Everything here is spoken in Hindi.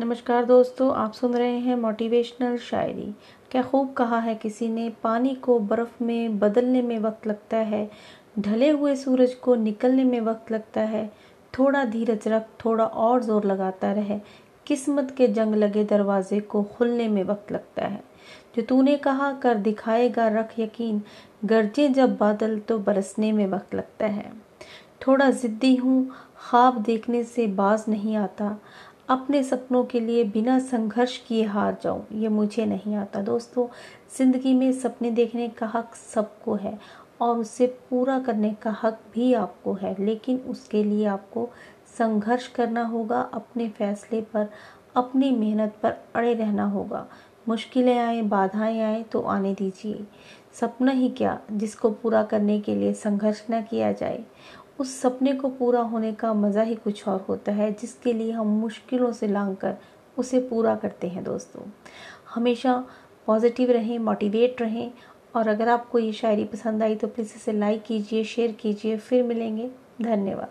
नमस्कार दोस्तों, आप सुन रहे हैं मोटिवेशनल शायरी। क्या खूब कहा है किसी ने, पानी को बर्फ़ में बदलने में वक्त लगता है, ढले हुए सूरज को निकलने में वक्त लगता है, थोड़ा धीरज रख, थोड़ा और ज़ोर लगाता रहे, किस्मत के जंग लगे दरवाजे को खुलने में वक्त लगता है। जो तूने कहा, कर दिखाएगा रख यकीन, गरजे जब बादल तो बरसने में वक्त लगता है। थोड़ा ज़िद्दी हूँ, ख्वाब देखने से बाज नहीं आता अपने सपनों के लिए बिना संघर्ष किए हार जाऊँ, ये मुझे नहीं आता। दोस्तों, ज़िंदगी में सपने देखने का हक सबको है और उसे पूरा करने का हक भी आपको है, लेकिन उसके लिए आपको संघर्ष करना होगा, अपने फैसले पर, अपनी मेहनत पर अड़े रहना होगा। मुश्किलें आए, बाधाएँ आए तो आने दीजिए। सपना ही क्या जिसको पूरा करने के लिए संघर्ष न किया जाए? उस सपने को पूरा होने का मज़ा ही कुछ और होता है, जिसके लिए हम मुश्किलों से लांग कर उसे पूरा करते हैं दोस्तों। हमेशा पॉजिटिव रहें, मोटिवेट रहें, और अगर आपको ये शायरी पसंद आई तो प्लीज़ इसे लाइक कीजिए, शेयर कीजिए, फिर मिलेंगे। धन्यवाद।